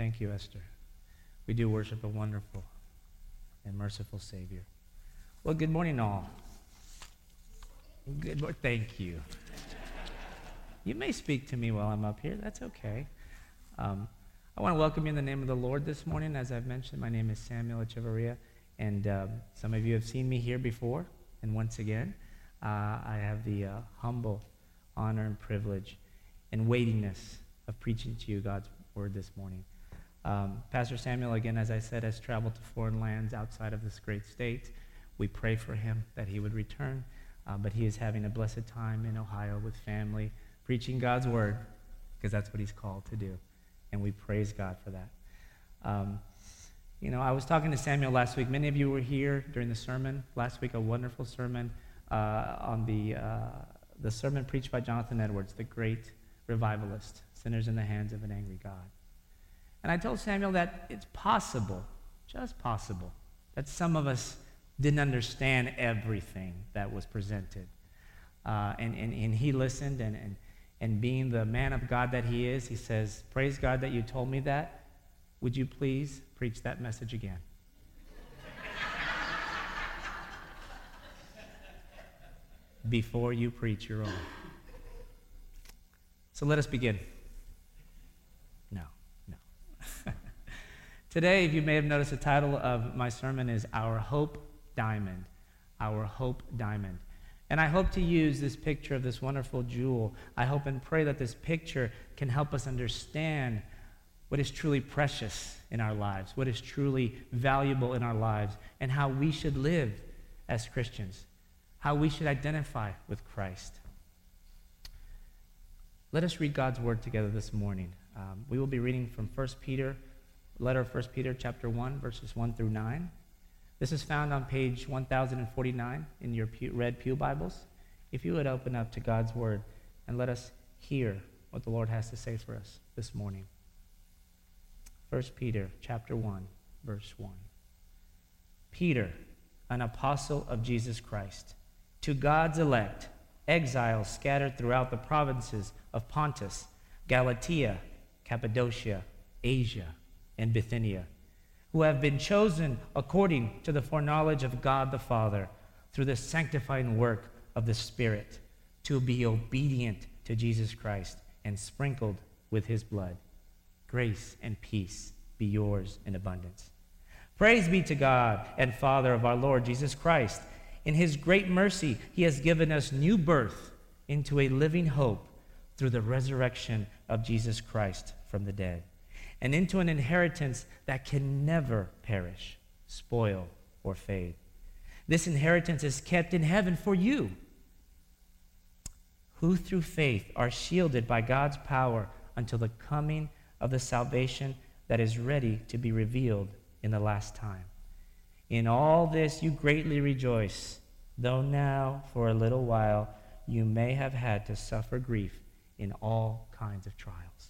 Thank you, Esther. We do worship a wonderful and merciful Savior. Well, good morning, all. Good morning. Thank you. You may speak to me while I'm up here. That's okay. Um, I want to welcome you in the name of the Lord this morning. As I've mentioned, my name is Samuel Echeverria, and um, some of you have seen me here before. And once again, uh, I have the uh, humble honor and privilege and weightiness of preaching to you God's word this morning. Um, Pastor Samuel, again, as I said, has traveled to foreign lands outside of this great state. We pray for him that he would return, uh, but he is having a blessed time in Ohio with family, preaching God's word, because that's what he's called to do. And we praise God for that. Um, you know, I was talking to Samuel last week. Many of you were here during the sermon last week, a wonderful sermon uh, on the, uh, the sermon preached by Jonathan Edwards, the great revivalist, Sinners in the Hands of an Angry God. And I told Samuel that it's possible, just possible, that some of us didn't understand everything that was presented. Uh, and, and, and he listened, and, and, and being the man of God that he is, he says, Praise God that you told me that. Would you please preach that message again? Before you preach your own. So let us begin. Today, if you may have noticed, the title of my sermon is Our Hope Diamond. Our Hope Diamond. And I hope to use this picture of this wonderful jewel. I hope and pray that this picture can help us understand what is truly precious in our lives, what is truly valuable in our lives, and how we should live as Christians, how we should identify with Christ. Let us read God's word together this morning. Um, we will be reading from 1 Peter letter of 1 Peter chapter 1, verses 1 through 9. This is found on page 1049 in your pew, red Pew Bibles. If you would open up to God's word and let us hear what the Lord has to say for us this morning. 1 Peter chapter 1, verse 1. Peter, an apostle of Jesus Christ, to God's elect, exiles scattered throughout the provinces of Pontus, Galatia, Cappadocia, Asia, and Bithynia, who have been chosen according to the foreknowledge of God the Father through the sanctifying work of the Spirit to be obedient to Jesus Christ and sprinkled with his blood. Grace and peace be yours in abundance. Praise be to God and Father of our Lord Jesus Christ. In his great mercy, he has given us new birth into a living hope through the resurrection of Jesus Christ from the dead and into an inheritance that can never perish, spoil, or fade. This inheritance is kept in heaven for you, who through faith are shielded by God's power until the coming of the salvation that is ready to be revealed in the last time. In all this you greatly rejoice, though now, for a little while, you may have had to suffer grief in all kinds of trials.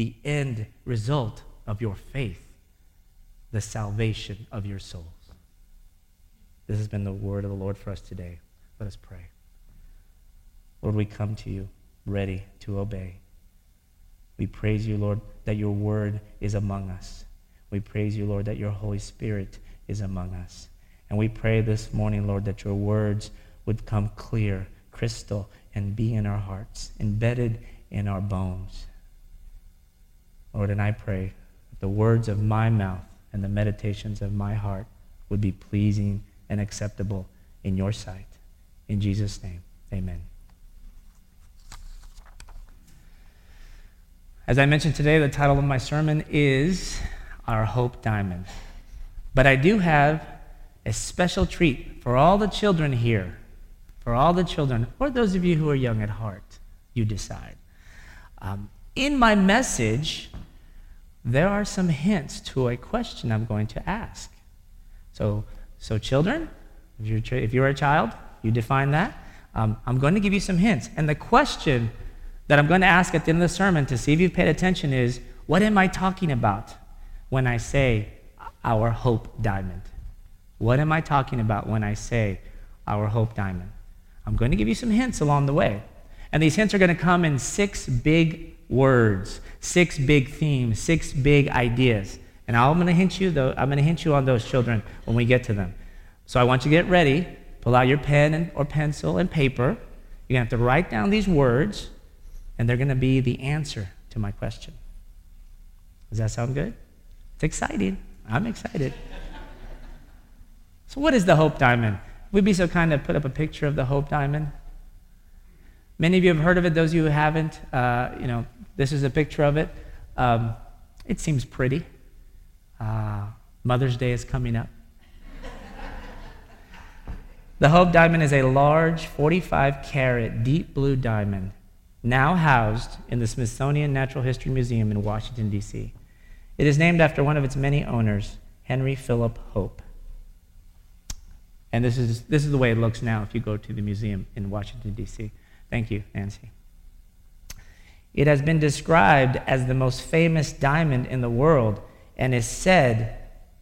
the end result of your faith, the salvation of your souls. This has been the word of the Lord for us today. Let us pray. Lord, we come to you ready to obey. We praise you, Lord, that your word is among us. We praise you, Lord, that your Holy Spirit is among us. And we pray this morning, Lord, that your words would come clear, crystal, and be in our hearts, embedded in our bones. Lord, and I pray that the words of my mouth and the meditations of my heart would be pleasing and acceptable in your sight. In Jesus' name, amen. As I mentioned today, the title of my sermon is Our Hope Diamond. But I do have a special treat for all the children here, for all the children, or those of you who are young at heart, you decide. Um, in my message, there are some hints to a question I'm going to ask. So, so children, if you're, if you're a child, you define that. Um, I'm going to give you some hints. And the question that I'm going to ask at the end of the sermon to see if you've paid attention is what am I talking about when I say our hope diamond? What am I talking about when I say our hope diamond? I'm going to give you some hints along the way. And these hints are going to come in six big words, six big themes, six big ideas. And I'm going to hint you though, I'm going to hint you on those children when we get to them. So I want you to get ready. Pull out your pen and, or pencil and paper. You're going to have to write down these words, and they're going to be the answer to my question. Does that sound good? It's exciting. I'm excited. so, what is the Hope Diamond? We'd be so kind to put up a picture of the Hope Diamond? Many of you have heard of it. Those of you who haven't, uh, you know, this is a picture of it. Um, it seems pretty. Uh, Mother's Day is coming up. the Hope Diamond is a large 45 carat deep blue diamond now housed in the Smithsonian Natural History Museum in Washington, D.C. It is named after one of its many owners, Henry Philip Hope. And this is, this is the way it looks now if you go to the museum in Washington, D.C. Thank you, Nancy. It has been described as the most famous diamond in the world and is said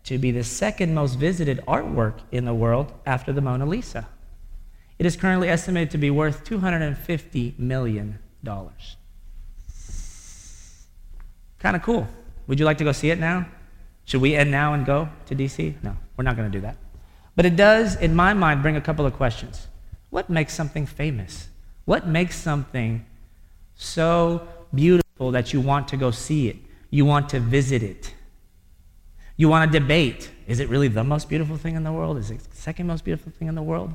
to be the second most visited artwork in the world after the Mona Lisa. It is currently estimated to be worth $250 million. Kind of cool. Would you like to go see it now? Should we end now and go to DC? No, we're not going to do that. But it does, in my mind, bring a couple of questions. What makes something famous? What makes something so beautiful that you want to go see it? You want to visit it? You want to debate is it really the most beautiful thing in the world? Is it the second most beautiful thing in the world?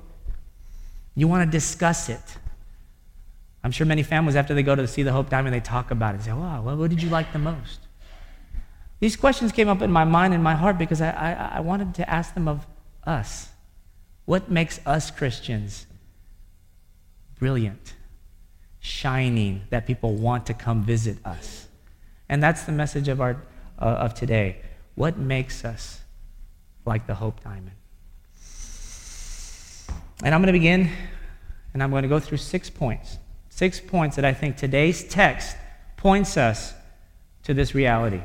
You want to discuss it. I'm sure many families, after they go to see the Hope Diamond, they talk about it. They say, wow, well, what did you like the most? These questions came up in my mind and my heart because I, I, I wanted to ask them of us. What makes us Christians brilliant, shining, that people want to come visit us. And that's the message of, our, uh, of today. What makes us like the Hope Diamond? And I'm going to begin, and I'm going to go through six points. Six points that I think today's text points us to this reality.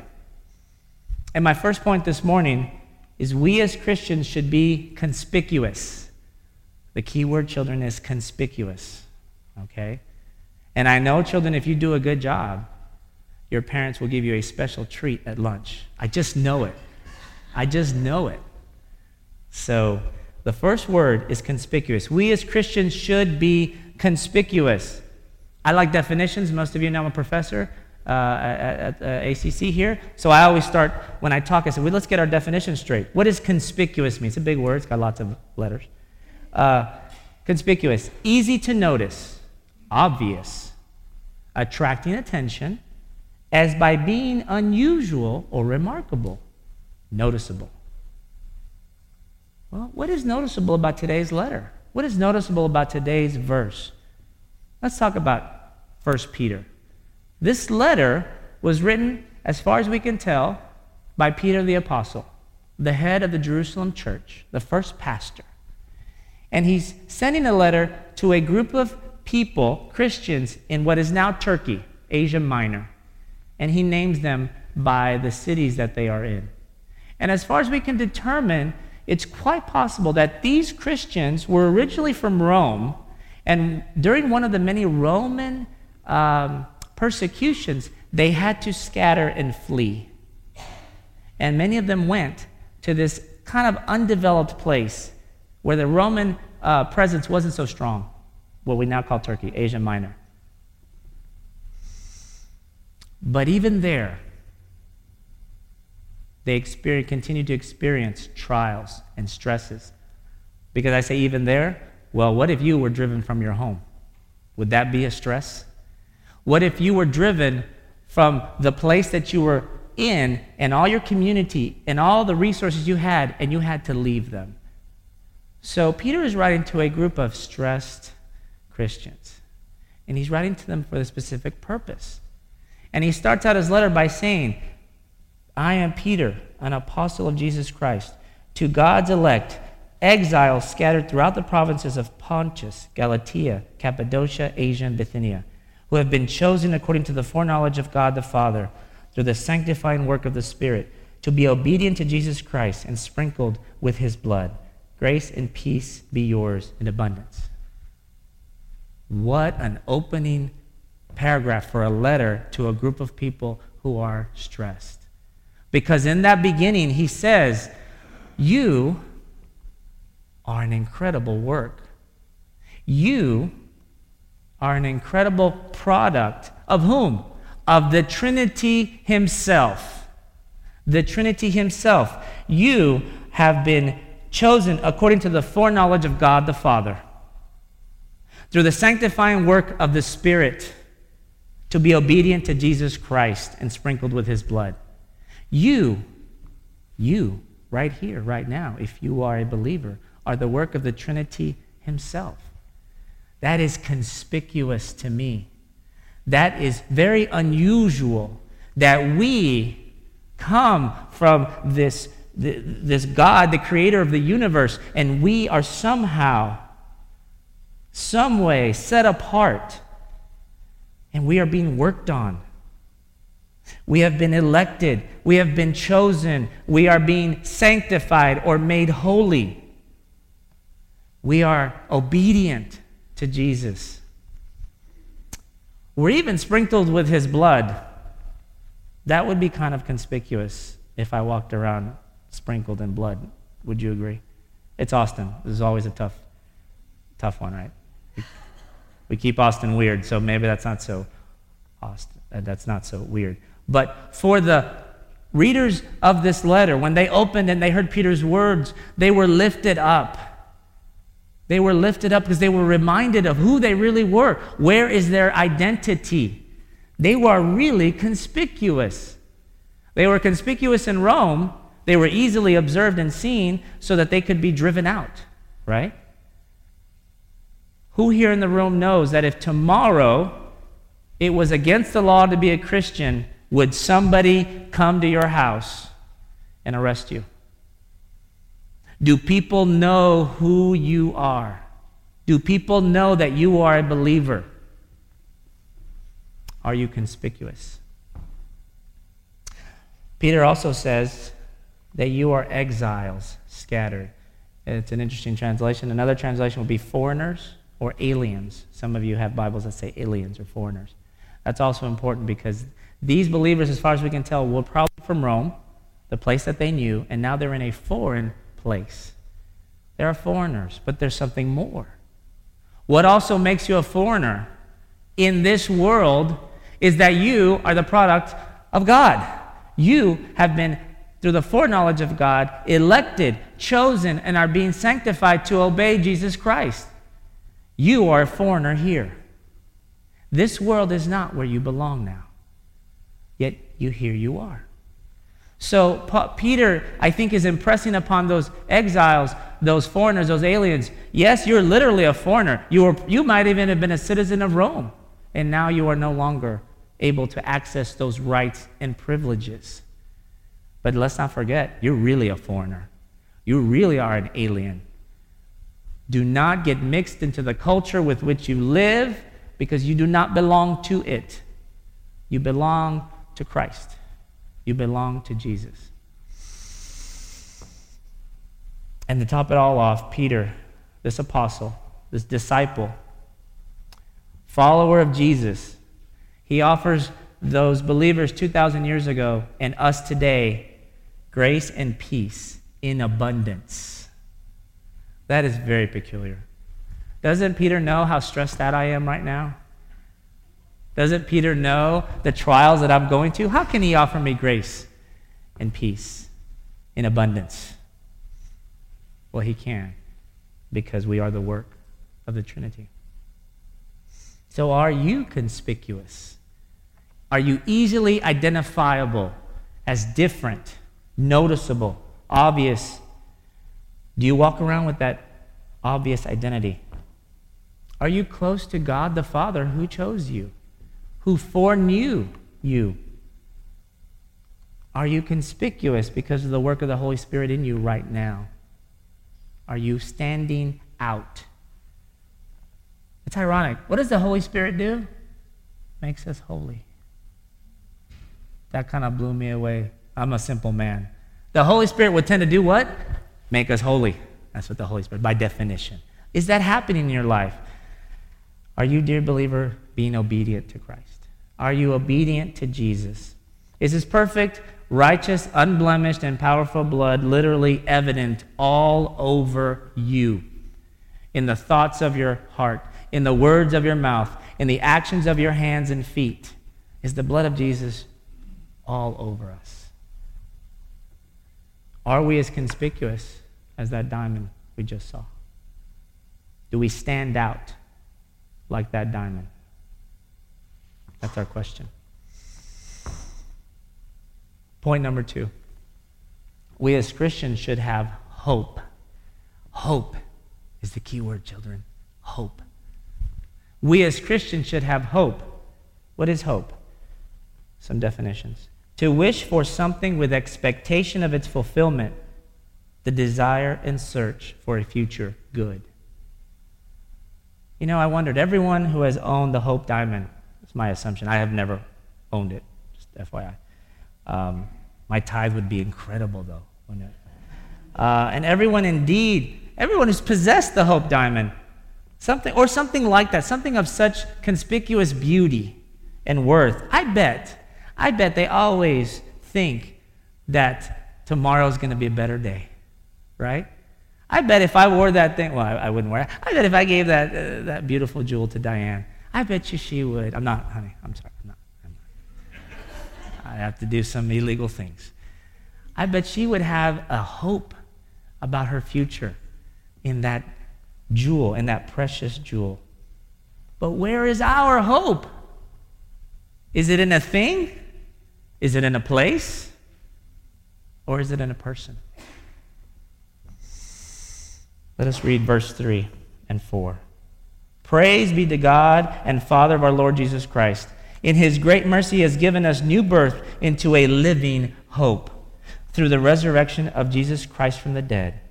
And my first point this morning is we as Christians should be conspicuous. The key word, children, is conspicuous okay? And I know, children, if you do a good job, your parents will give you a special treat at lunch. I just know it. I just know it. So, the first word is conspicuous. We as Christians should be conspicuous. I like definitions. Most of you know I'm a professor uh, at, at uh, ACC here. So I always start, when I talk, I say, well, let's get our definition straight. What does conspicuous mean? It's a big word, it's got lots of letters. Uh, conspicuous, easy to notice obvious, attracting attention, as by being unusual or remarkable, noticeable. Well, what is noticeable about today's letter? What is noticeable about today's verse? Let's talk about 1 Peter. This letter was written, as far as we can tell, by Peter the Apostle, the head of the Jerusalem church, the first pastor. And he's sending a letter to a group of people, Christians, in what is now Turkey, Asia Minor. And he names them by the cities that they are in. And as far as we can determine, it's quite possible that these Christians were originally from Rome, and during one of the many Roman um, persecutions, they had to scatter and flee. And many of them went to this kind of undeveloped place where the Roman uh, presence wasn't so strong what we now call Turkey, Asia Minor. But even there, they continue to experience trials and stresses. Because I say, even there, well, what if you were driven from your home? Would that be a stress? What if you were driven from the place that you were in and all your community and all the resources you had, and you had to leave them? So Peter is writing to a group of stressed, Christians. And he's writing to them for a specific purpose. And he starts out his letter by saying, I am Peter, an apostle of Jesus Christ, to God's elect, exiles scattered throughout the provinces of Pontus, Galatia, Cappadocia, Asia, and Bithynia, who have been chosen according to the foreknowledge of God the Father, through the sanctifying work of the Spirit, to be obedient to Jesus Christ and sprinkled with his blood. Grace and peace be yours in abundance. What an opening paragraph for a letter to a group of people who are stressed. Because in that beginning, he says, You are an incredible work. You are an incredible product of whom? Of the Trinity Himself. The Trinity Himself. You have been chosen according to the foreknowledge of God the Father through the sanctifying work of the Spirit to be obedient to Jesus Christ and sprinkled with his blood. You, you, right here, right now, if you are a believer, are the work of the Trinity himself. That is conspicuous to me. That is very unusual that we come from this, this God, the creator of the universe, and we are somehow, some way set apart and we are being worked on. We have been elected. We have been chosen. We are being sanctified or made holy. We are obedient to Jesus. We're even sprinkled with his blood. That would be kind of conspicuous if I walked around sprinkled in blood. Would you agree? It's Austin. This is always a tough, tough one, right? We keep Austin weird, so maybe that's not so Austin, uh, that's not so weird. But for the readers of this letter, when they opened and they heard Peter's words, they were lifted up. They were lifted up because they were reminded of who they really were. Where is their identity? They were really conspicuous. They were conspicuous in Rome. They were easily observed and seen so that they could be driven out, right? Who here in the room knows that if tomorrow it was against the law to be a Christian, would somebody come to your house and arrest you? Do people know who you are? Do people know that you are a believer? Are you conspicuous? Peter also says that you are exiles scattered. It's an interesting translation. Another translation would be foreigners or aliens. Some of you have Bibles that say aliens or foreigners. That's also important because these believers, as far as we can tell, were probably from Rome, the place that they knew, and now they're in a foreign place. They are foreigners, but there's something more. What also makes you a foreigner in this world is that you are the product of God. You have been, through the foreknowledge of God, elected, chosen, and are being sanctified to obey Jesus Christ. You are a foreigner here. This world is not where you belong now. Yet you here you are. So Peter, I think, is impressing upon those exiles, those foreigners, those aliens. Yes, you're literally a foreigner. You, were, you might even have been a citizen of Rome, and now you are no longer able to access those rights and privileges. But let's not forget, you're really a foreigner. You really are an alien. Do not get mixed into the culture with which you live because you do not belong to it. You belong to Christ, you belong to Jesus. And to top it all off, Peter, this apostle, this disciple, follower of Jesus, he offers those believers 2,000 years ago and us today grace and peace in abundance. That is very peculiar. Doesn't Peter know how stressed out I am right now? Doesn't Peter know the trials that I'm going to? How can he offer me grace and peace in abundance? Well, he can because we are the work of the Trinity. So, are you conspicuous? Are you easily identifiable as different, noticeable, obvious, do you walk around with that obvious identity? Are you close to God the Father who chose you, who foreknew you? Are you conspicuous because of the work of the Holy Spirit in you right now? Are you standing out? It's ironic. What does the Holy Spirit do? Makes us holy. That kind of blew me away. I'm a simple man. The Holy Spirit would tend to do what? Make us holy. That's what the Holy Spirit, by definition. Is that happening in your life? Are you, dear believer, being obedient to Christ? Are you obedient to Jesus? Is his perfect, righteous, unblemished, and powerful blood literally evident all over you? In the thoughts of your heart, in the words of your mouth, in the actions of your hands and feet? Is the blood of Jesus all over us? Are we as conspicuous as that diamond we just saw? Do we stand out like that diamond? That's our question. Point number two we as Christians should have hope. Hope is the key word, children. Hope. We as Christians should have hope. What is hope? Some definitions. To wish for something with expectation of its fulfillment, the desire and search for a future good. You know, I wondered, everyone who has owned the Hope Diamond, it's my assumption, I have never owned it, just FYI. Um, my tithe would be incredible, though, wouldn't it? Uh, and everyone indeed, everyone who's possessed the Hope Diamond, something, or something like that, something of such conspicuous beauty and worth, I bet, I bet they always think that tomorrow's going to be a better day, right? I bet if I wore that thing, well, I, I wouldn't wear it. I bet if I gave that, uh, that beautiful jewel to Diane, I bet you she would. I'm not, honey, I'm sorry. I'm not, I'm not. I have to do some illegal things. I bet she would have a hope about her future in that jewel, in that precious jewel. But where is our hope? Is it in a thing? Is it in a place? Or is it in a person? Let us read verse 3 and 4. Praise be to God and Father of our Lord Jesus Christ. In his great mercy, has given us new birth into a living hope through the resurrection of Jesus Christ from the dead,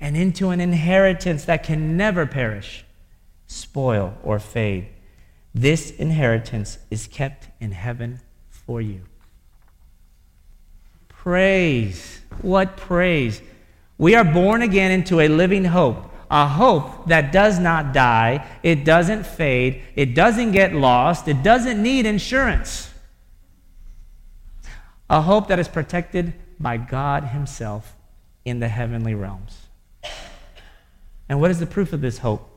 and into an inheritance that can never perish, spoil, or fade. This inheritance is kept in heaven for you. Praise. What praise? We are born again into a living hope, a hope that does not die, it doesn't fade, it doesn't get lost, it doesn't need insurance. A hope that is protected by God Himself in the heavenly realms. And what is the proof of this hope?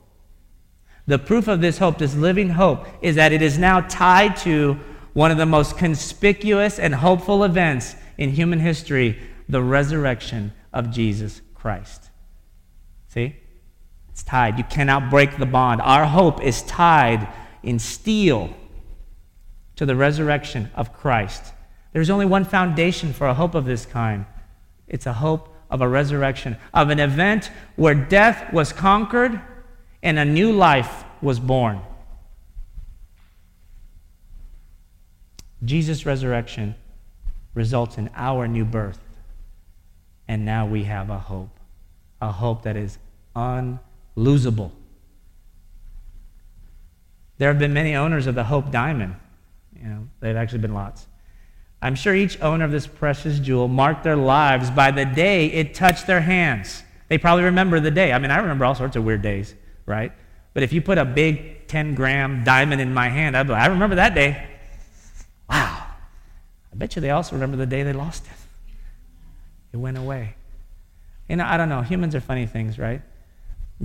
The proof of this hope, this living hope, is that it is now tied to one of the most conspicuous and hopeful events in human history the resurrection of Jesus Christ. See? It's tied. You cannot break the bond. Our hope is tied in steel to the resurrection of Christ. There's only one foundation for a hope of this kind it's a hope of a resurrection, of an event where death was conquered and a new life was born. Jesus' resurrection results in our new birth. And now we have a hope, a hope that is unlosable. There have been many owners of the Hope Diamond. You know, they've actually been lots. I'm sure each owner of this precious jewel marked their lives by the day it touched their hands. They probably remember the day. I mean, I remember all sorts of weird days, right? But if you put a big 10 gram diamond in my hand, I'd be like, I remember that day. Wow. I bet you they also remember the day they lost it. It went away. You know, I don't know. Humans are funny things, right?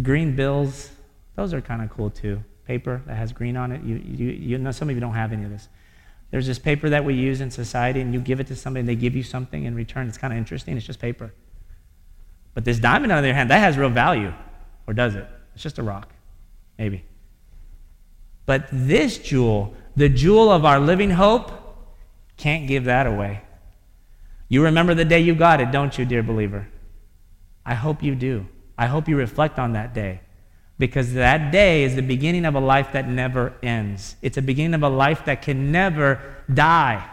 Green bills, those are kind of cool too. Paper that has green on it. You, you, you know, some of you don't have any of this. There's this paper that we use in society, and you give it to somebody, and they give you something in return. It's kind of interesting. It's just paper. But this diamond, on the other hand, that has real value. Or does it? It's just a rock. Maybe. But this jewel, the jewel of our living hope, can't give that away. You remember the day you got it, don't you, dear believer? I hope you do. I hope you reflect on that day because that day is the beginning of a life that never ends. It's a beginning of a life that can never die.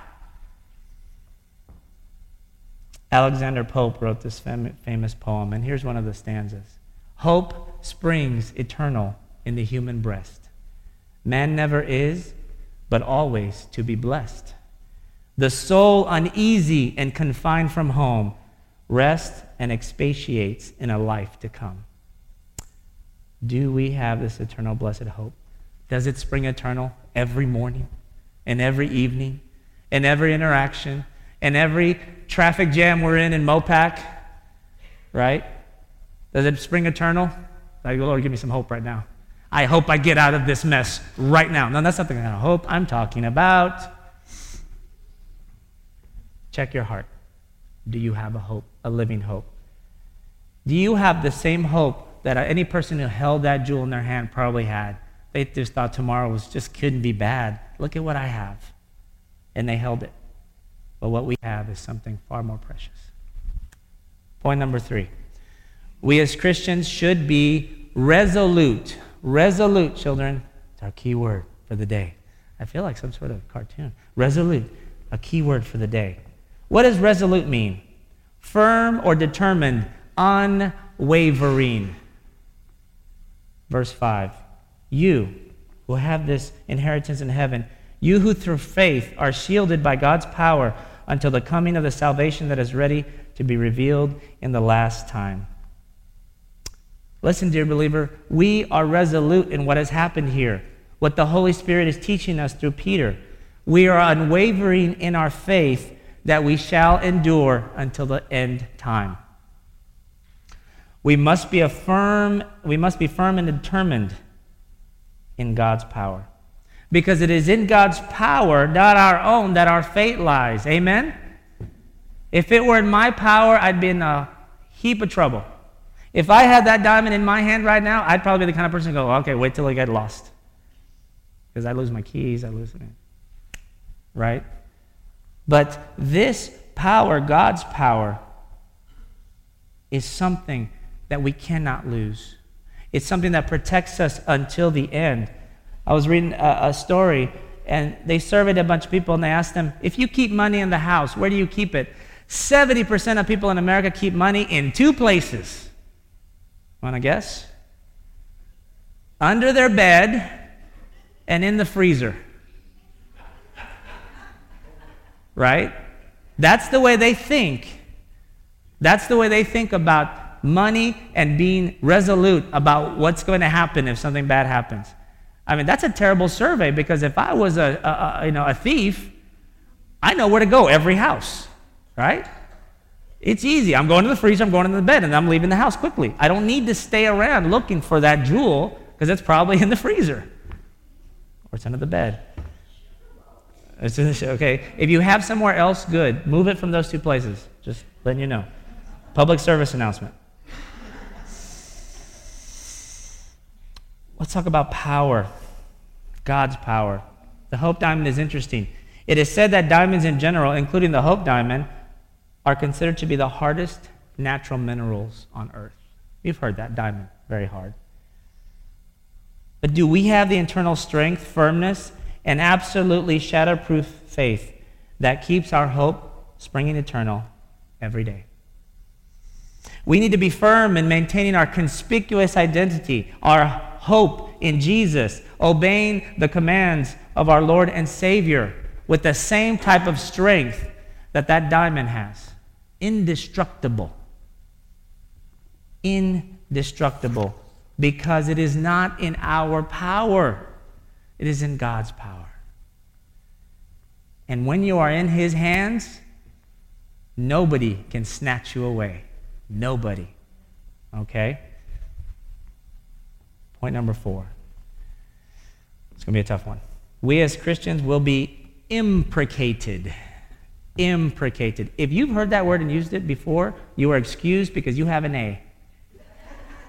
Alexander Pope wrote this fam- famous poem, and here's one of the stanzas Hope springs eternal in the human breast. Man never is, but always to be blessed. The soul uneasy and confined from home rests and expatiates in a life to come. Do we have this eternal blessed hope? Does it spring eternal every morning and every evening and every interaction and every traffic jam we're in in Mopac? Right? Does it spring eternal? Lord, give me some hope right now. I hope I get out of this mess right now. No, that's not the kind of hope I'm talking about. Check your heart. Do you have a hope, a living hope? Do you have the same hope that any person who held that jewel in their hand probably had? They just thought tomorrow was just couldn't be bad. Look at what I have. And they held it. But what we have is something far more precious. Point number three. We as Christians should be resolute. Resolute, children. It's our key word for the day. I feel like some sort of cartoon. Resolute, a key word for the day. What does resolute mean? Firm or determined, unwavering. Verse 5. You who have this inheritance in heaven, you who through faith are shielded by God's power until the coming of the salvation that is ready to be revealed in the last time. Listen, dear believer, we are resolute in what has happened here, what the Holy Spirit is teaching us through Peter. We are unwavering in our faith that we shall endure until the end time. We must be firm, we must be firm and determined in God's power. Because it is in God's power, not our own, that our fate lies. Amen? If it were in my power, I'd be in a heap of trouble. If I had that diamond in my hand right now, I'd probably be the kind of person to go, okay, wait till I get lost. Because I lose my keys, I lose. Right? But this power, God's power, is something that we cannot lose. It's something that protects us until the end. I was reading a, a, story, and they surveyed a bunch of people, and they asked them, if you keep money in the house, where do you keep it? 70% of people in America keep money in two places. Want to guess? Under their bed and in the freezer. Right? That's the way they think. That's the way they think about money and being resolute about what's going to happen if something bad happens. I mean, that's a terrible survey because if I was a, a, a, you know, a thief, I know where to go every house, right? It's easy. I'm going to the freezer, I'm going to the bed, and I'm leaving the house quickly. I don't need to stay around looking for that jewel because it's probably in the freezer or it's under the bed. Okay. If you have somewhere else, good. Move it from those two places. Just letting you know. Public service announcement. Let's talk about power, God's power. The Hope Diamond is interesting. It is said that diamonds in general, including the Hope Diamond, are considered to be the hardest natural minerals on earth. You've heard that diamond, very hard. But do we have the internal strength, firmness, and absolutely shatterproof faith that keeps our hope springing eternal every day? We need to be firm in maintaining our conspicuous identity, our hope in Jesus, obeying the commands of our Lord and Savior with the same type of strength that that diamond has. Indestructible. Indestructible. Because it is not in our power, it is in God's power. And when you are in His hands, nobody can snatch you away. Nobody. Okay? Point number four. It's going to be a tough one. We as Christians will be imprecated. Imprecated. If you've heard that word and used it before, you are excused because you have an A.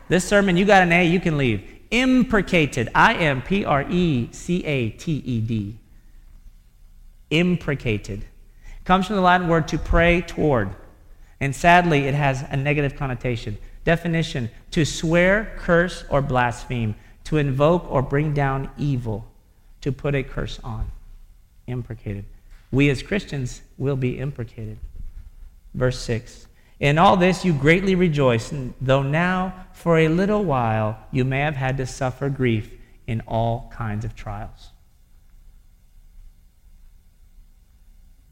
This sermon, you got an A, you can leave. Imprecated. I M P R E C A T E D. Imprecated. Comes from the Latin word to pray toward. And sadly, it has a negative connotation. Definition to swear, curse, or blaspheme, to invoke or bring down evil, to put a curse on. Imprecated. We as Christians will be imprecated. Verse 6 In all this you greatly rejoice, though now for a little while you may have had to suffer grief in all kinds of trials.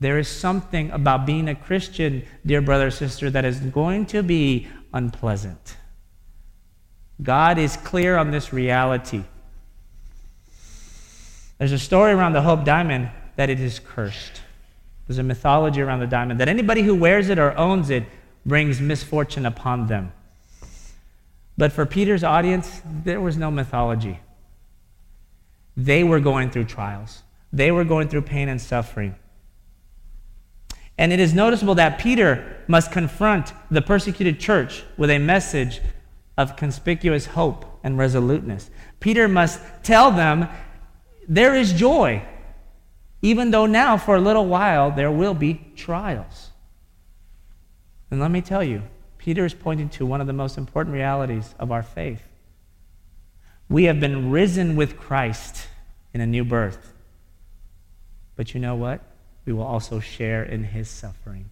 There is something about being a Christian, dear brother or sister, that is going to be unpleasant. God is clear on this reality. There's a story around the Hope Diamond that it is cursed. There's a mythology around the diamond that anybody who wears it or owns it brings misfortune upon them. But for Peter's audience, there was no mythology. They were going through trials, they were going through pain and suffering. And it is noticeable that Peter must confront the persecuted church with a message of conspicuous hope and resoluteness. Peter must tell them there is joy, even though now, for a little while, there will be trials. And let me tell you, Peter is pointing to one of the most important realities of our faith. We have been risen with Christ in a new birth. But you know what? We will also share in his suffering.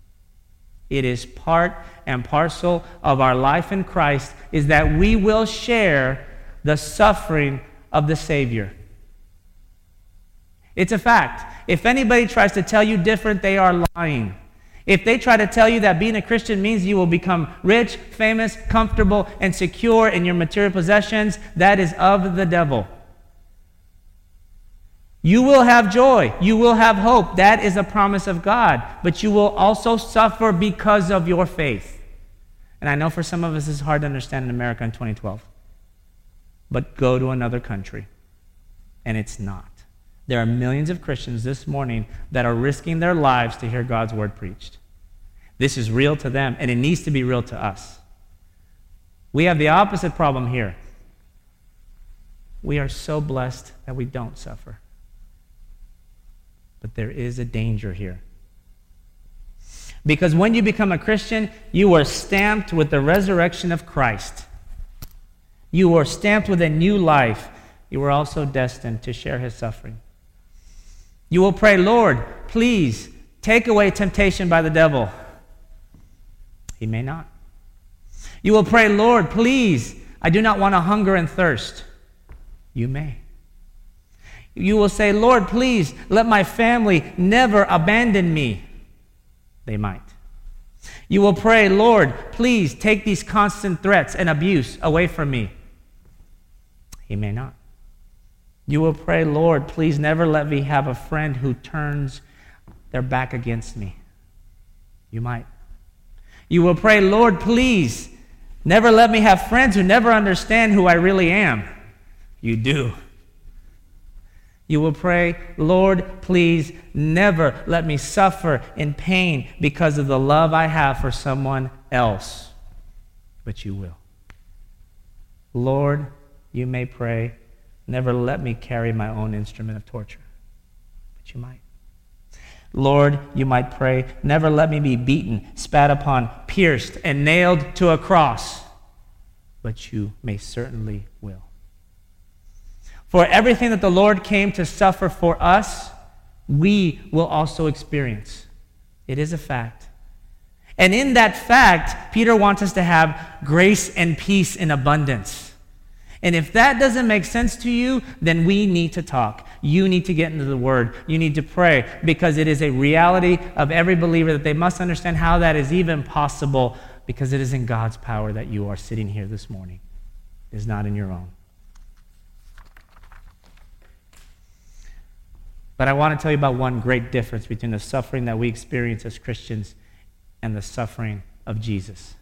It is part and parcel of our life in Christ is that we will share the suffering of the Savior. It's a fact. If anybody tries to tell you different, they are lying. If they try to tell you that being a Christian means you will become rich, famous, comfortable, and secure in your material possessions, that is of the devil. You will have joy. You will have hope. That is a promise of God. But you will also suffer because of your faith. And I know for some of us it's hard to understand in America in 2012. But go to another country, and it's not. There are millions of Christians this morning that are risking their lives to hear God's word preached. This is real to them, and it needs to be real to us. We have the opposite problem here. We are so blessed that we don't suffer. But there is a danger here. Because when you become a Christian, you are stamped with the resurrection of Christ. You are stamped with a new life. You are also destined to share his suffering. You will pray, Lord, please take away temptation by the devil. He may not. You will pray, Lord, please, I do not want to hunger and thirst. You may. You will say, Lord, please let my family never abandon me. They might. You will pray, Lord, please take these constant threats and abuse away from me. He may not. You will pray, Lord, please never let me have a friend who turns their back against me. You might. You will pray, Lord, please never let me have friends who never understand who I really am. You do. You will pray, Lord, please never let me suffer in pain because of the love I have for someone else. But you will. Lord, you may pray, never let me carry my own instrument of torture. But you might. Lord, you might pray, never let me be beaten, spat upon, pierced, and nailed to a cross. But you may certainly will. For everything that the Lord came to suffer for us, we will also experience. It is a fact. And in that fact, Peter wants us to have grace and peace in abundance. And if that doesn't make sense to you, then we need to talk. You need to get into the Word. You need to pray because it is a reality of every believer that they must understand how that is even possible because it is in God's power that you are sitting here this morning. It is not in your own. But I want to tell you about one great difference between the suffering that we experience as Christians and the suffering of Jesus.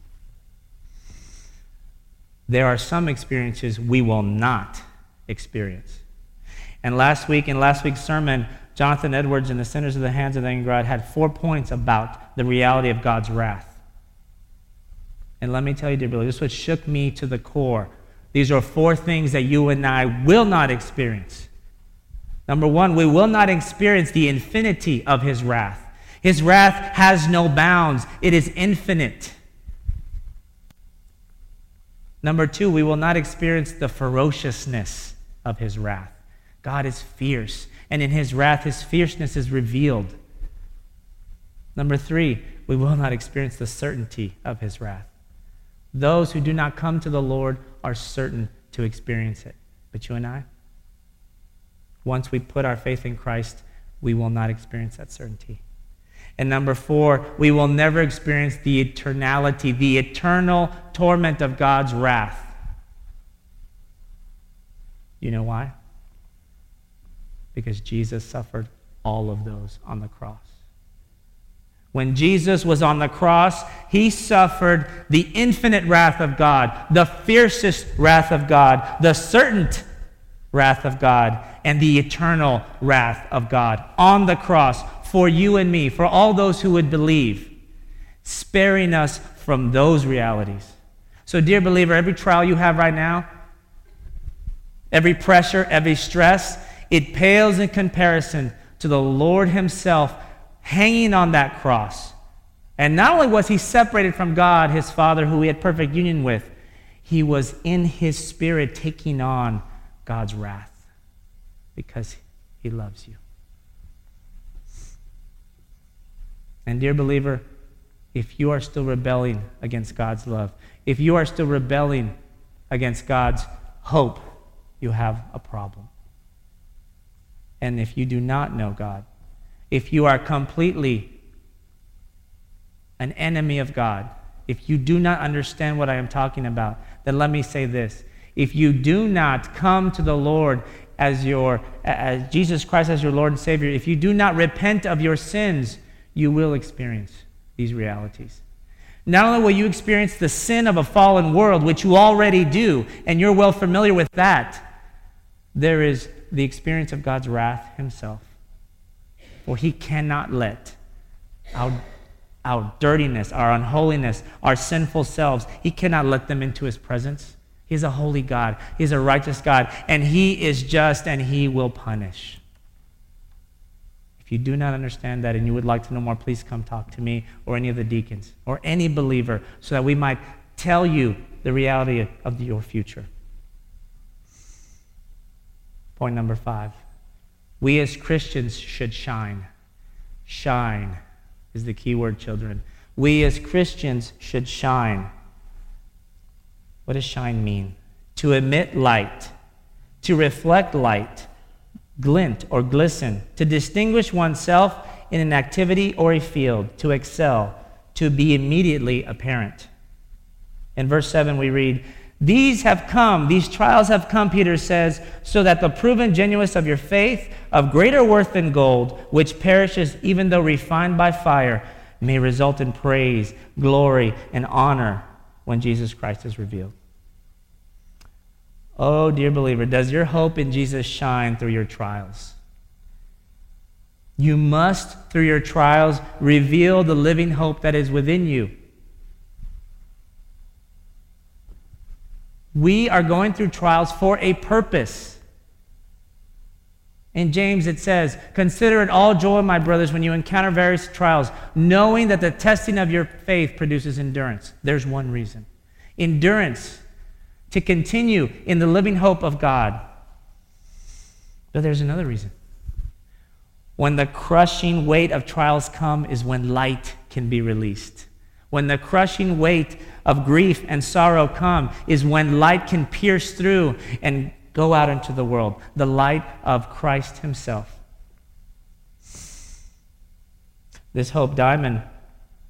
There are some experiences we will not experience. And last week, in last week's sermon, Jonathan Edwards in The Sinners of the Hands of the God had four points about the reality of God's wrath. And let me tell you, dear brother, this is what shook me to the core. These are four things that you and I will not experience. Number one, we will not experience the infinity of his wrath. His wrath has no bounds, it is infinite. Number two, we will not experience the ferociousness of his wrath. God is fierce, and in his wrath, his fierceness is revealed. Number three, we will not experience the certainty of his wrath. Those who do not come to the Lord are certain to experience it. But you and I, once we put our faith in Christ, we will not experience that certainty. And number four, we will never experience the eternality, the eternal torment of God's wrath. You know why? Because Jesus suffered all of those on the cross. When Jesus was on the cross, he suffered the infinite wrath of God, the fiercest wrath of God, the certain wrath of God, and the eternal wrath of God on the cross for you and me, for all those who would believe, sparing us from those realities. So, dear believer, every trial you have right now, every pressure, every stress, it pales in comparison to the Lord Himself hanging on that cross. And not only was He separated from God, His Father, who He had perfect union with, He was in His Spirit taking on God's wrath because He loves you. And, dear believer, if you are still rebelling against God's love, if you are still rebelling against God's hope, you have a problem. And if you do not know God, if you are completely an enemy of God, if you do not understand what I am talking about, then let me say this. If you do not come to the Lord as your as Jesus Christ as your Lord and Savior, if you do not repent of your sins, you will experience these realities. Not only will you experience the sin of a fallen world, which you already do, and you're well familiar with that, there is the experience of God's wrath himself. For he cannot let our, our dirtiness, our unholiness, our sinful selves, he cannot let them into his presence. He's a holy God. He's a righteous God. And he is just and he will punish. If you do not understand that and you would like to know more, please come talk to me or any of the deacons or any believer so that we might tell you the reality of your future. Point number five. We as Christians should shine. Shine is the key word, children. We as Christians should shine. What does shine mean? To emit light, to reflect light, glint or glisten, to distinguish oneself in an activity or a field, to excel, to be immediately apparent. In verse 7, we read, these have come, these trials have come, Peter says, so that the proven genuineness of your faith, of greater worth than gold, which perishes even though refined by fire, may result in praise, glory, and honor when Jesus Christ is revealed. Oh, dear believer, does your hope in Jesus shine through your trials? You must, through your trials, reveal the living hope that is within you. We are going through trials for a purpose. In James, it says, Consider it all joy, my brothers, when you encounter various trials, knowing that the testing of your faith produces endurance. There's one reason endurance to continue in the living hope of God. But there's another reason. When the crushing weight of trials come is when light can be released. When the crushing weight of grief and sorrow come is when light can pierce through and go out into the world, the light of Christ himself. This hope diamond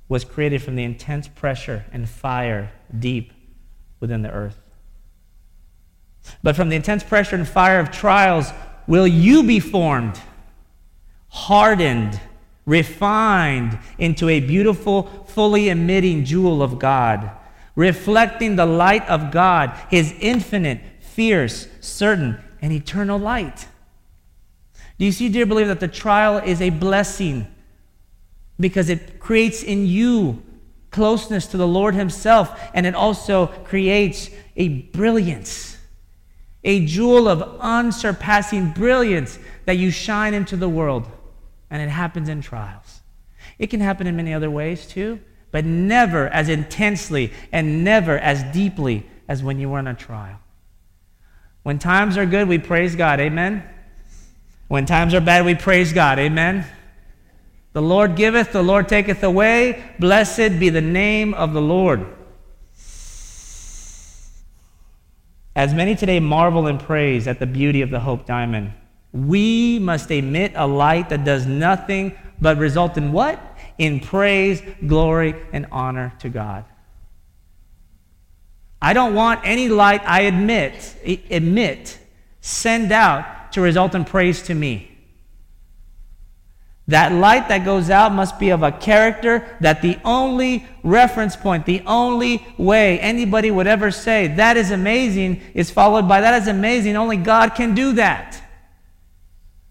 was created from the intense pressure and fire deep within the earth. But from the intense pressure and fire of trials, will you be formed, hardened, refined into a beautiful, fully emitting jewel of God, reflecting the light of God, His infinite, fierce, certain, and eternal light. Do you see, dear believer, that the trial is a blessing because it creates in you closeness to the Lord Himself, and it also creates a brilliance, a jewel of unsurpassing brilliance that you shine into the world and it happens in trials. It can happen in many other ways too, but never as intensely and never as deeply as when you are in a trial. When times are good, we praise God. Amen. When times are bad, we praise God. Amen. The Lord giveth, the Lord taketh away. Blessed be the name of the Lord. As many today marvel and praise at the beauty of the Hope Diamond, we must emit a light that does nothing but result in what? In praise, glory, and honor to God. I don't want any light I admit, emit, send out to result in praise to me. That light that goes out must be of a character that the only reference point, the only way anybody would ever say, that is amazing, is followed by, that is amazing, only God can do that.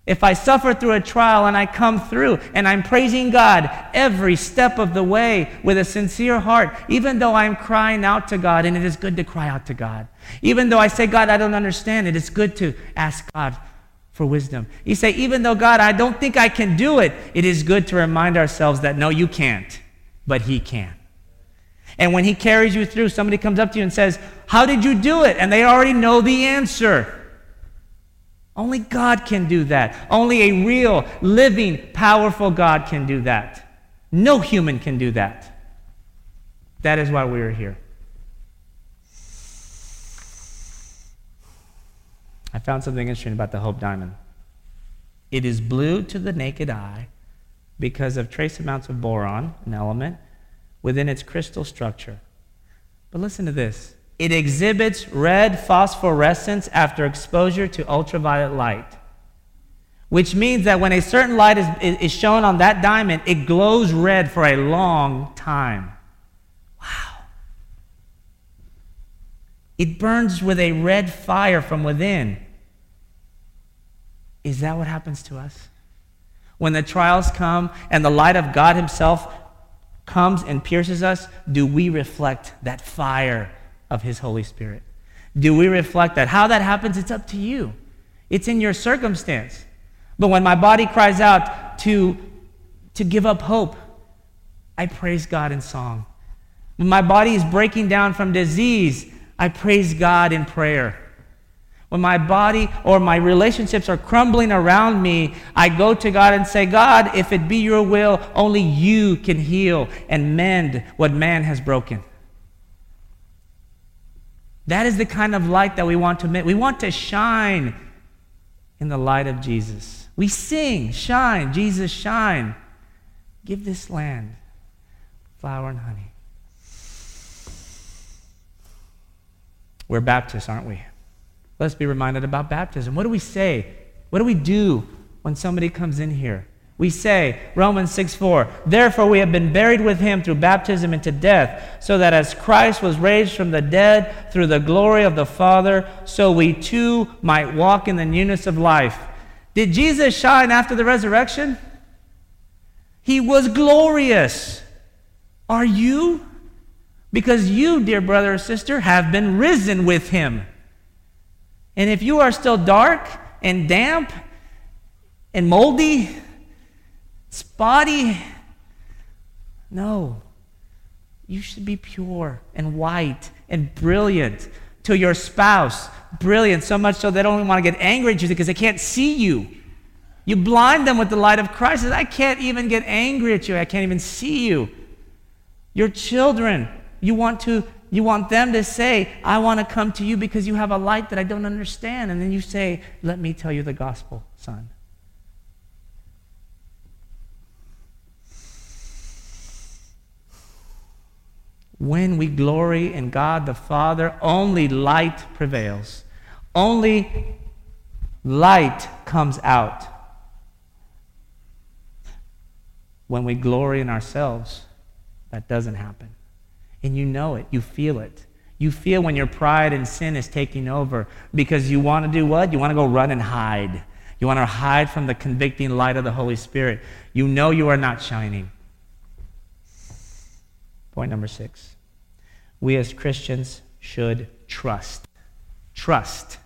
If I suffer through a trial and I come through and I'm praising God every step of the way with a sincere heart, even though I'm crying out to God, and it is good to cry out to God. Even though I say, God, I don't understand, it is good to ask God for wisdom. You say, even though God, I don't think I can do it, it is good to remind ourselves that no, you can't, but He can. And when He carries you through, somebody comes up to you and says, How did you do it? And they already know the answer. Only God can do that. Only a real, living, powerful God can do that. No human can do that. That is why we are here. I found something interesting about the Hope Diamond. It is blue to the naked eye because of trace amounts of boron, an element, within its crystal structure. But listen to this it exhibits red phosphorescence after exposure to ultraviolet light, which means that when a certain light is, is shown on that diamond, it glows red for a long time. Wow. It burns with a red fire from within. Is that what happens to us? When the trials come and the light of God Himself comes and pierces us, do we reflect that fire of His Holy Spirit? Do we reflect that? How that happens, it's up to you. It's in your circumstance. But when my body cries out to, to give up hope, I praise God in song. When my body is breaking down from disease, I praise God in prayer. When my body or my relationships are crumbling around me, I go to God and say, God, if it be your will, only you can heal and mend what man has broken. That is the kind of light that we want to make. We want to shine in the light of Jesus. We sing, shine, Jesus, shine. Give this land flour and honey. We're Baptists, aren't we? Let's be reminded about baptism. What do we say? What do we do when somebody comes in here? We say, Romans 6 4, therefore we have been buried with him through baptism into death, so that as Christ was raised from the dead through the glory of the Father, so we too might walk in the newness of life. Did Jesus shine after the resurrection? He was glorious. Are you? Because you, dear brother or sister, have been risen with him. And if you are still dark and damp and moldy, spotty, no. You should be pure and white and brilliant to your spouse. Brilliant, so much so they don't want to get angry at you because they can't see you. You blind them with the light of Christ. I can't even get angry at you. I can't even see you. Your children, you want to you want them to say, I want to come to you because you have a light that I don't understand. And then you say, Let me tell you the gospel, son. When we glory in God the Father, only light prevails. Only light comes out. When we glory in ourselves, that doesn't happen. And you know it, you feel it. You feel when your pride and sin is taking over because you want to do what? You want to go run and hide. You want to hide from the convicting light of the Holy Spirit. You know you are not shining. Point number six. We as Christians should trust. Trust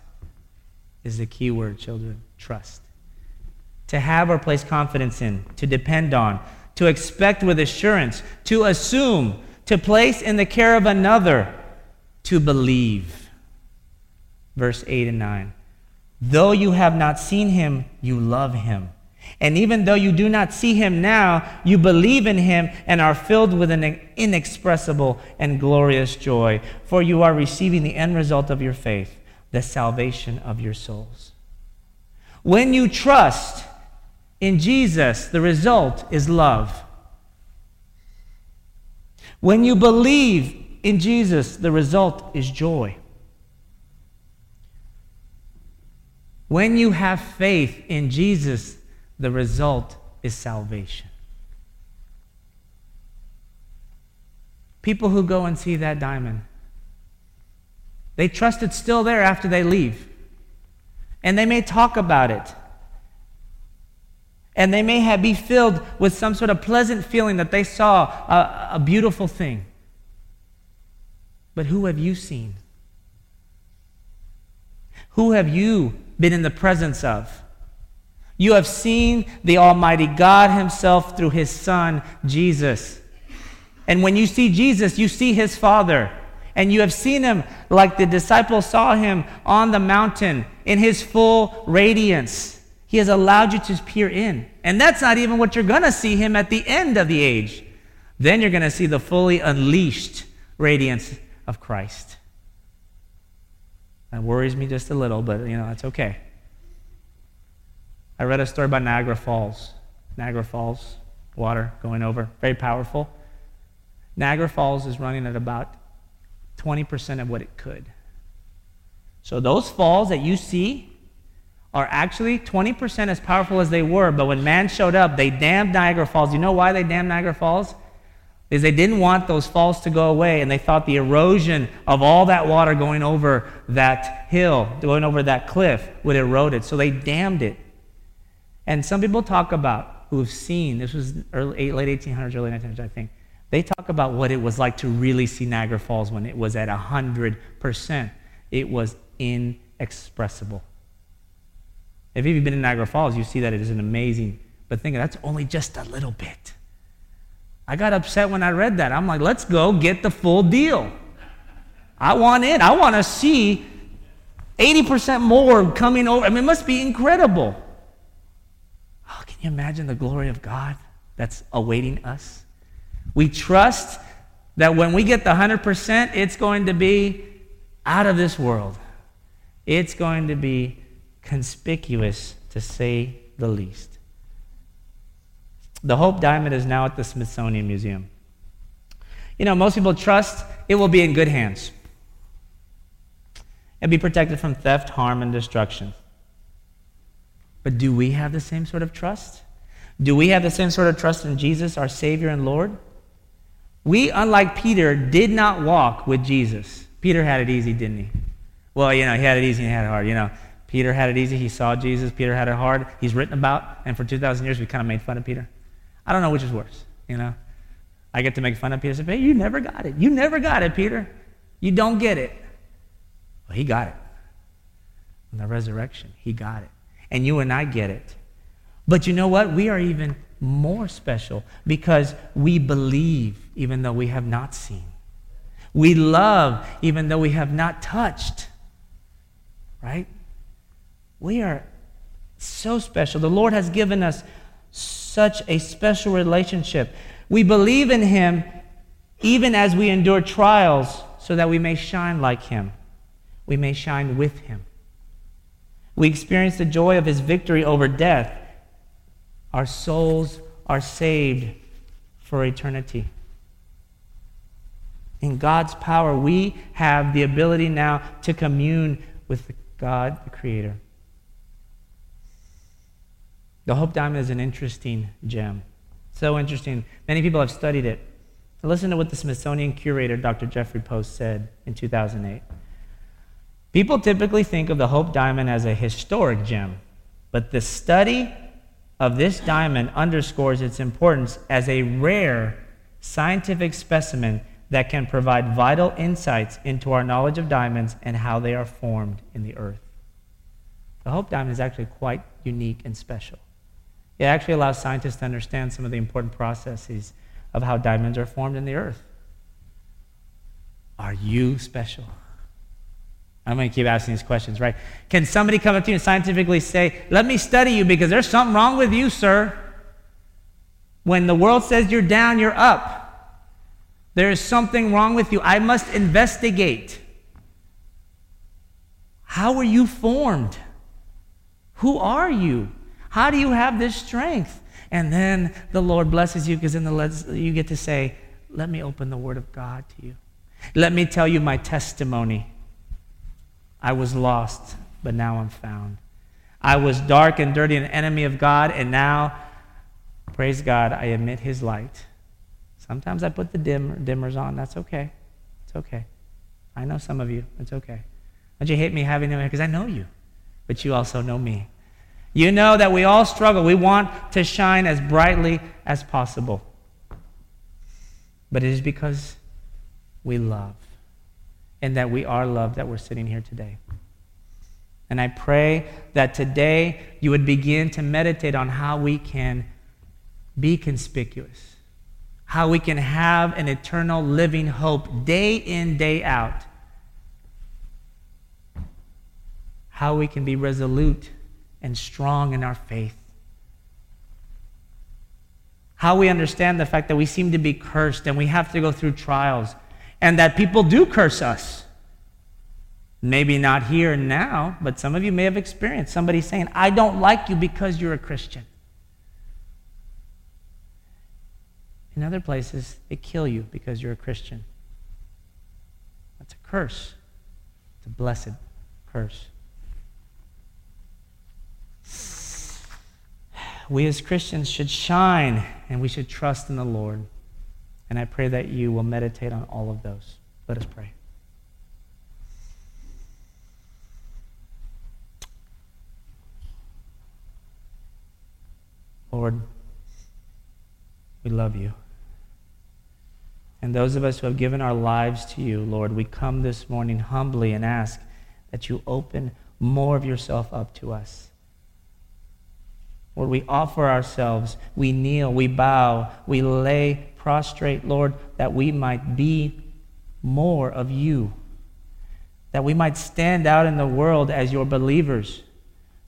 is the key word, children. Trust. To have or place confidence in, to depend on, to expect with assurance, to assume, to place in the care of another, to believe. Verse 8 and 9. Though you have not seen him, you love him. And even though you do not see him now, you believe in him and are filled with an inexpressible and glorious joy, for you are receiving the end result of your faith, the salvation of your souls. When you trust in Jesus, the result is love. When you believe in Jesus, the result is joy. When you have faith in Jesus, the result is salvation. People who go and see that diamond, they trust it's still there after they leave. And they may talk about it. And they may have, be filled with some sort of pleasant feeling that they saw a, a beautiful thing. But who have you seen? Who have you been in the presence of? You have seen the Almighty God Himself through His Son, Jesus. And when you see Jesus, you see His Father. And you have seen Him like the disciples saw Him on the mountain in His full radiance. He has allowed you to peer in. And that's not even what you're going to see Him at the end of the age. Then you're going to see the fully unleashed radiance of Christ. That worries me just a little, but you know, that's okay. I read a story about Niagara Falls. Niagara Falls, water going over, very powerful. Niagara Falls is running at about 20% of what it could. So those falls that you see are actually 20% as powerful as they were, but when man showed up, they dammed Niagara Falls. You know why they dammed Niagara Falls? Is they didn't want those falls to go away, and they thought the erosion of all that water going over that hill, going over that cliff, would erode it. So they dammed it. And some people talk about who have seen, this was early, late 1800s, early 1900s, I think. They talk about what it was like to really see Niagara Falls when it was at 100%. It was inexpressible. If you've been in Niagara Falls, you see that it is an amazing, but think that's only just a little bit. I got upset when I read that. I'm like, let's go get the full deal. I want it. I want to see 80% more coming over. I mean, it must be incredible you imagine the glory of God that's awaiting us? We trust that when we get the 100%, it's going to be out of this world. It's going to be conspicuous, to say the least. The Hope Diamond is now at the Smithsonian Museum. You know, most people trust it will be in good hands and be protected from theft, harm, and destruction. But do we have the same sort of trust? Do we have the same sort of trust in Jesus, our Savior and Lord? We, unlike Peter, did not walk with Jesus. Peter had it easy, didn't he? Well, you know, he had it easy and he had it hard. You know, Peter had it easy. He saw Jesus. Peter had it hard. He's written about, and for 2,000 years we kind of made fun of Peter. I don't know which is worse, you know. I get to make fun of Peter. Say, hey, you never got it. You never got it, Peter. You don't get it. Well, he got it. In the resurrection, he got it and you and I get it. But you know what? We are even more special because we believe even though we have not seen. We love even though we have not touched. Right? We are so special. The Lord has given us such a special relationship. We believe in Him even as we endure trials so that we may shine like Him. We may shine with Him. We experience the joy of his victory over death. Our souls are saved for eternity. In God's power, we have the ability now to commune with God, the Creator. The Hope Diamond is an interesting gem. So interesting. Many people have studied it. Listen to what the Smithsonian curator, Dr. Jeffrey Post, said in 2008. People typically think of the Hope Diamond as a historic gem, but the study of this diamond underscores its importance as a rare scientific specimen that can provide vital insights into our knowledge of diamonds and how they are formed in the earth. The Hope Diamond is actually quite unique and special. It actually allows scientists to understand some of the important processes of how diamonds are formed in the earth. Are you special? I'm going to keep asking these questions, right? Can somebody come up to you and scientifically say, Let me study you because there's something wrong with you, sir? When the world says you're down, you're up. There is something wrong with you. I must investigate. How were you formed? Who are you? How do you have this strength? And then the Lord blesses you because then the, you get to say, Let me open the Word of God to you. Let me tell you my testimony. I was lost, but now I'm found. I was dark and dirty, an enemy of God, and now, praise God, I emit His light. Sometimes I put the dimmer, dimmers on. That's okay. It's okay. I know some of you. It's okay. Don't you hate me having them because I know you, but you also know me. You know that we all struggle. We want to shine as brightly as possible. But it is because we love and that we are loved that we're sitting here today. And I pray that today you would begin to meditate on how we can be conspicuous, how we can have an eternal living hope day in, day out, how we can be resolute and strong in our faith. How we understand the fact that we seem to be cursed and we have to go through trials and that people do curse us. Maybe not here now, but some of you may have experienced somebody saying, I don't like you because you're a Christian. In other places, they kill you because you're a Christian. That's a curse. It's a blessed curse. We as Christians should shine and we should trust in the Lord. And I pray that you will meditate on all of those. Let us pray. Lord, we love you. And those of us who have given our lives to you, Lord, we come this morning humbly and ask that you open more of yourself up to us. Lord, we offer ourselves, we kneel, we bow, we lay prostrate, Lord, that we might be more of you, that we might stand out in the world as your believers,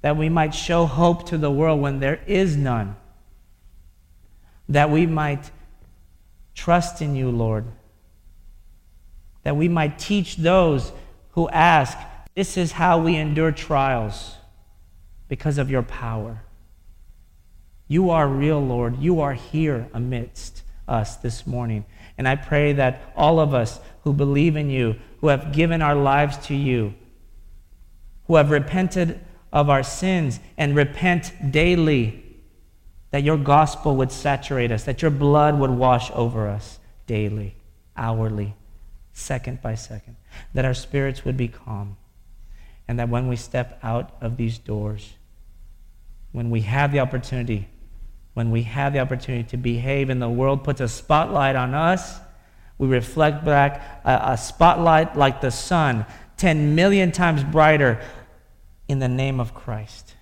that we might show hope to the world when there is none, that we might trust in you, Lord, that we might teach those who ask, This is how we endure trials because of your power. You are real, Lord. You are here amidst us this morning. And I pray that all of us who believe in you, who have given our lives to you, who have repented of our sins and repent daily, that your gospel would saturate us, that your blood would wash over us daily, hourly, second by second, that our spirits would be calm, and that when we step out of these doors, when we have the opportunity when we have the opportunity to behave and the world puts a spotlight on us, we reflect back a, a, spotlight like the sun, 10 million times brighter in the name of Christ.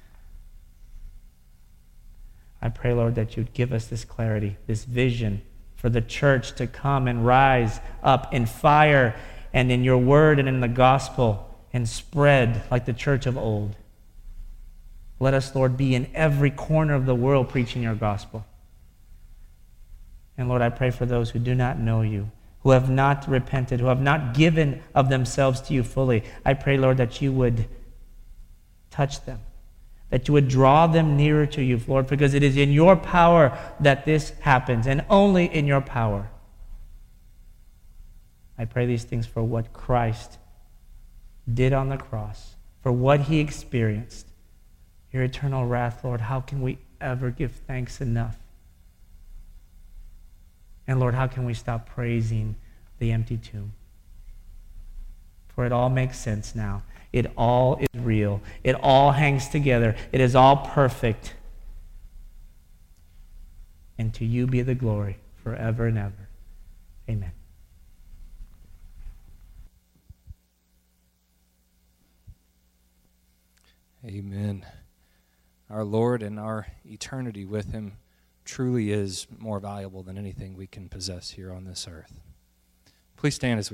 I pray, Lord, that you'd give us this clarity, this vision for the church to come and rise up in fire and in your word and in the gospel and spread like the church of old. Let us, Lord, be in every corner of the world preaching your gospel. And Lord, I pray for those who do not know you, who have not repented, who have not given of themselves to you fully. I pray, Lord, that you would touch them, that you would draw them nearer to you, Lord, because it is in your power that this happens, and only in your power. I pray these things for what Christ did on the cross, for what he experienced your eternal wrath, Lord, how can we ever give thanks enough? And Lord, how can we stop praising the empty tomb? For it all makes sense now. It all is real. It all hangs together. It is all perfect. And to you be the glory forever and ever. Amen. Amen our Lord and our eternity with Him truly is more valuable than anything we can possess here on this earth. Please stand as we